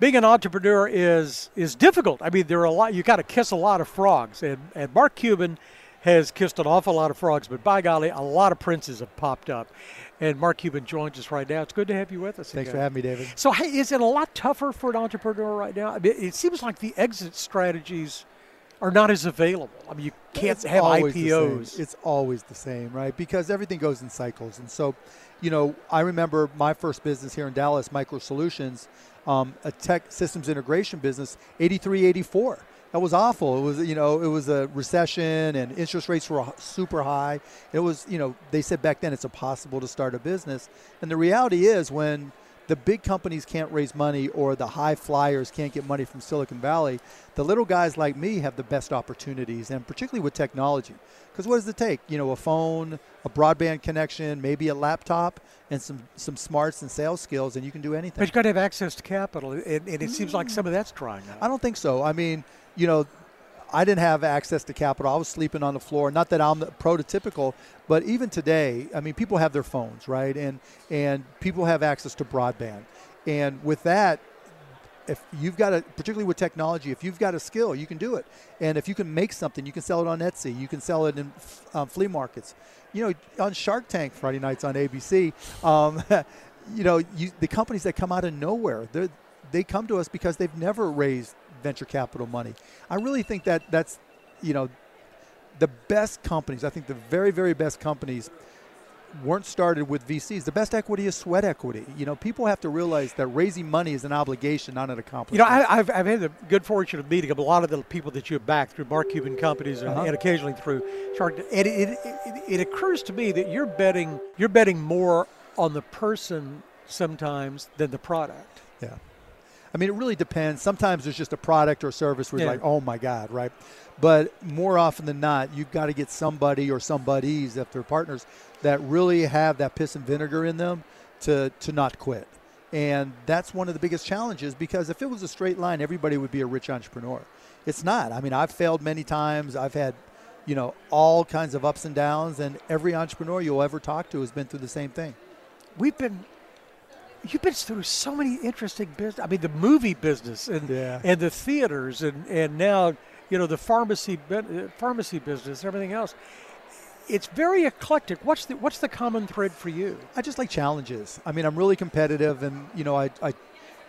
being an entrepreneur is is difficult. I mean, there are a lot. You got to kiss a lot of frogs, and and Mark Cuban has kissed an awful lot of frogs, but by golly, a lot of princes have popped up. And Mark Cuban joins us right now. It's good to have you with us. Thanks again. for having me, David. So, hey, is it a lot tougher for an entrepreneur right now? I mean, it seems like the exit strategies are not as available. I mean, you can't it's have IPOs. It's always the same, right? Because everything goes in cycles. And so, you know, I remember my first business here in Dallas, Micro Solutions, um, a tech systems integration business, 83, 84. That was awful. It was, you know, it was a recession and interest rates were super high. It was, you know, they said back then it's impossible to start a business. And the reality is when the big companies can't raise money or the high flyers can't get money from Silicon Valley, the little guys like me have the best opportunities, and particularly with technology. Because what does it take? You know, a phone, a broadband connection, maybe a laptop, and some, some smarts and sales skills, and you can do anything. But you've got to have access to capital, and, and it mm. seems like some of that's drying out. I don't think so. I mean, you know, I didn't have access to capital. I was sleeping on the floor. Not that I'm prototypical, but even today, I mean, people have their phones, right? And and people have access to broadband. And with that, if you've got a, particularly with technology, if you've got a skill, you can do it. And if you can make something, you can sell it on Etsy. You can sell it in um, flea markets. You know, on Shark Tank Friday nights on ABC. Um, you know, you, the companies that come out of nowhere, they come to us because they've never raised venture capital money. I really think that that's, you know, the best companies. I think the very, very best companies weren't started with VCs. The best equity is sweat equity. You know, people have to realize that raising money is an obligation, not an accomplishment. You know, I, have I've had the good fortune of meeting a lot of the people that you have backed through Mark Cuban companies and, uh-huh. and occasionally through Shark. And it, it, it, it occurs to me that you're betting you're betting more on the person sometimes than the product. Yeah. I mean, it really depends. Sometimes there's just a product or service where yeah. like, oh my God, right? But more often than not, you've got to get somebody or somebodies, if they're partners, that really have that piss and vinegar in them to, to not quit. And that's one of the biggest challenges because if it was a straight line, everybody would be a rich entrepreneur. It's not. I mean, I've failed many times. I've had, you know, all kinds of ups and downs, and every entrepreneur you'll ever talk to has been through the same thing. We've been you've been through so many interesting business. I mean, the movie business and yeah. and the theaters and and now you know the pharmacy uh, pharmacy business, everything else. It's very eclectic. What's the what's the common thread for you? I just like challenges. I mean, I'm really competitive, and you know, I, I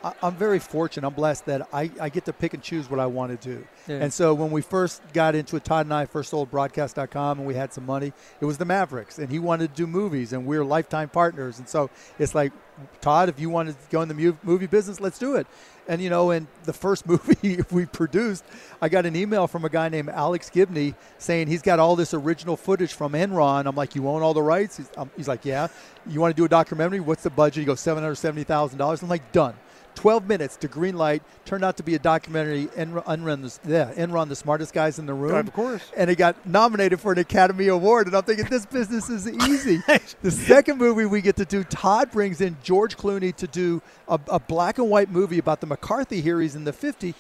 I'm very fortunate. I'm blessed that I, I get to pick and choose what I want to do. Yeah. And so when we first got into it, Todd and I first sold broadcast.com and we had some money, it was the Mavericks. And he wanted to do movies, and we are lifetime partners. And so it's like, Todd, if you want to go in the movie business, let's do it. And, you know, in the first movie we produced, I got an email from a guy named Alex Gibney saying he's got all this original footage from Enron. I'm like, you own all the rights? He's, um, he's like, yeah. You want to do a documentary? What's the budget? He goes, $770,000. I'm like, done. 12 minutes to green light turned out to be a documentary enron the, yeah, enron the smartest guys in the room of course and it got nominated for an academy award and i'm thinking this business is easy the second movie we get to do todd brings in george clooney to do a, a black and white movie about the mccarthy hearings in the 50s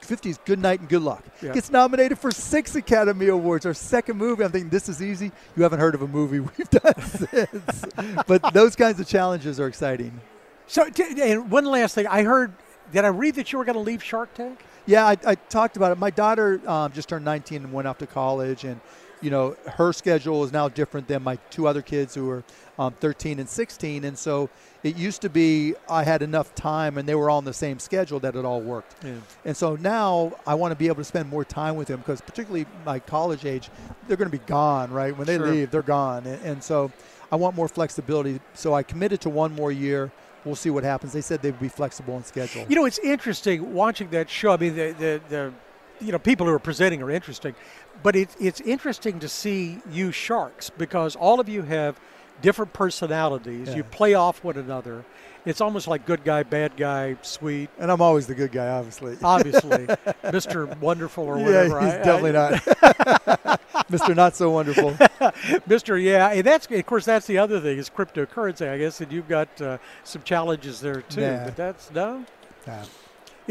50s Good Night and Good Luck. Yeah. Gets nominated for six Academy Awards. Our second movie. I'm thinking this is easy. You haven't heard of a movie we've done since. but those kinds of challenges are exciting. So, and one last thing, I heard. Did I read that you were going to leave Shark Tank? Yeah, I, I, talked about it. My daughter um, just turned 19 and went off to college, and you know her schedule is now different than my two other kids who are um, 13 and 16. And so it used to be I had enough time, and they were all on the same schedule that it all worked. Yeah. And so now I want to be able to spend more time with them because particularly my college age, they're going to be gone, right? When they sure. leave, they're gone, and, and so I want more flexibility. So I committed to one more year we'll see what happens. They said they'd be flexible on schedule. You know, it's interesting watching that show. I mean, the the, the you know people who are presenting are interesting, but it, it's interesting to see you sharks because all of you have different personalities. Yeah. You play off one another. It's almost like good guy, bad guy, sweet. And I'm always the good guy, obviously. Obviously, Mr. Wonderful or whatever. Yeah, he's I, definitely I, not. Mr. Not so wonderful. Mr. Yeah, and that's of course that's the other thing is cryptocurrency. I guess and you've got uh, some challenges there too. Nah. But that's no. Nah.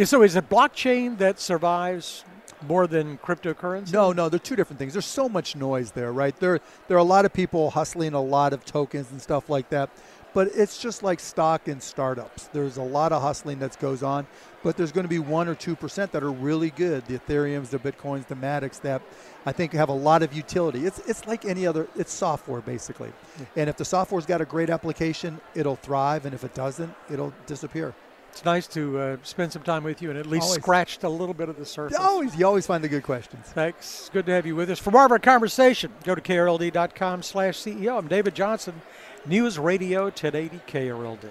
So is it blockchain that survives more than cryptocurrency? No, no, they're two different things. There's so much noise there, right? There, there are a lot of people hustling a lot of tokens and stuff like that. But it's just like stock in startups. There's a lot of hustling that goes on, but there's going to be one or two percent that are really good. The Ethereum's, the Bitcoins, the Matics that I think have a lot of utility. It's it's like any other. It's software basically, and if the software's got a great application, it'll thrive, and if it doesn't, it'll disappear. It's nice to uh, spend some time with you and at least Always. scratched a little bit of the surface. Always, you always find the good questions. Thanks. Good to have you with us. For more of our conversation, go to krld.com slash CEO. I'm David Johnson, News Radio 1080 KRLD.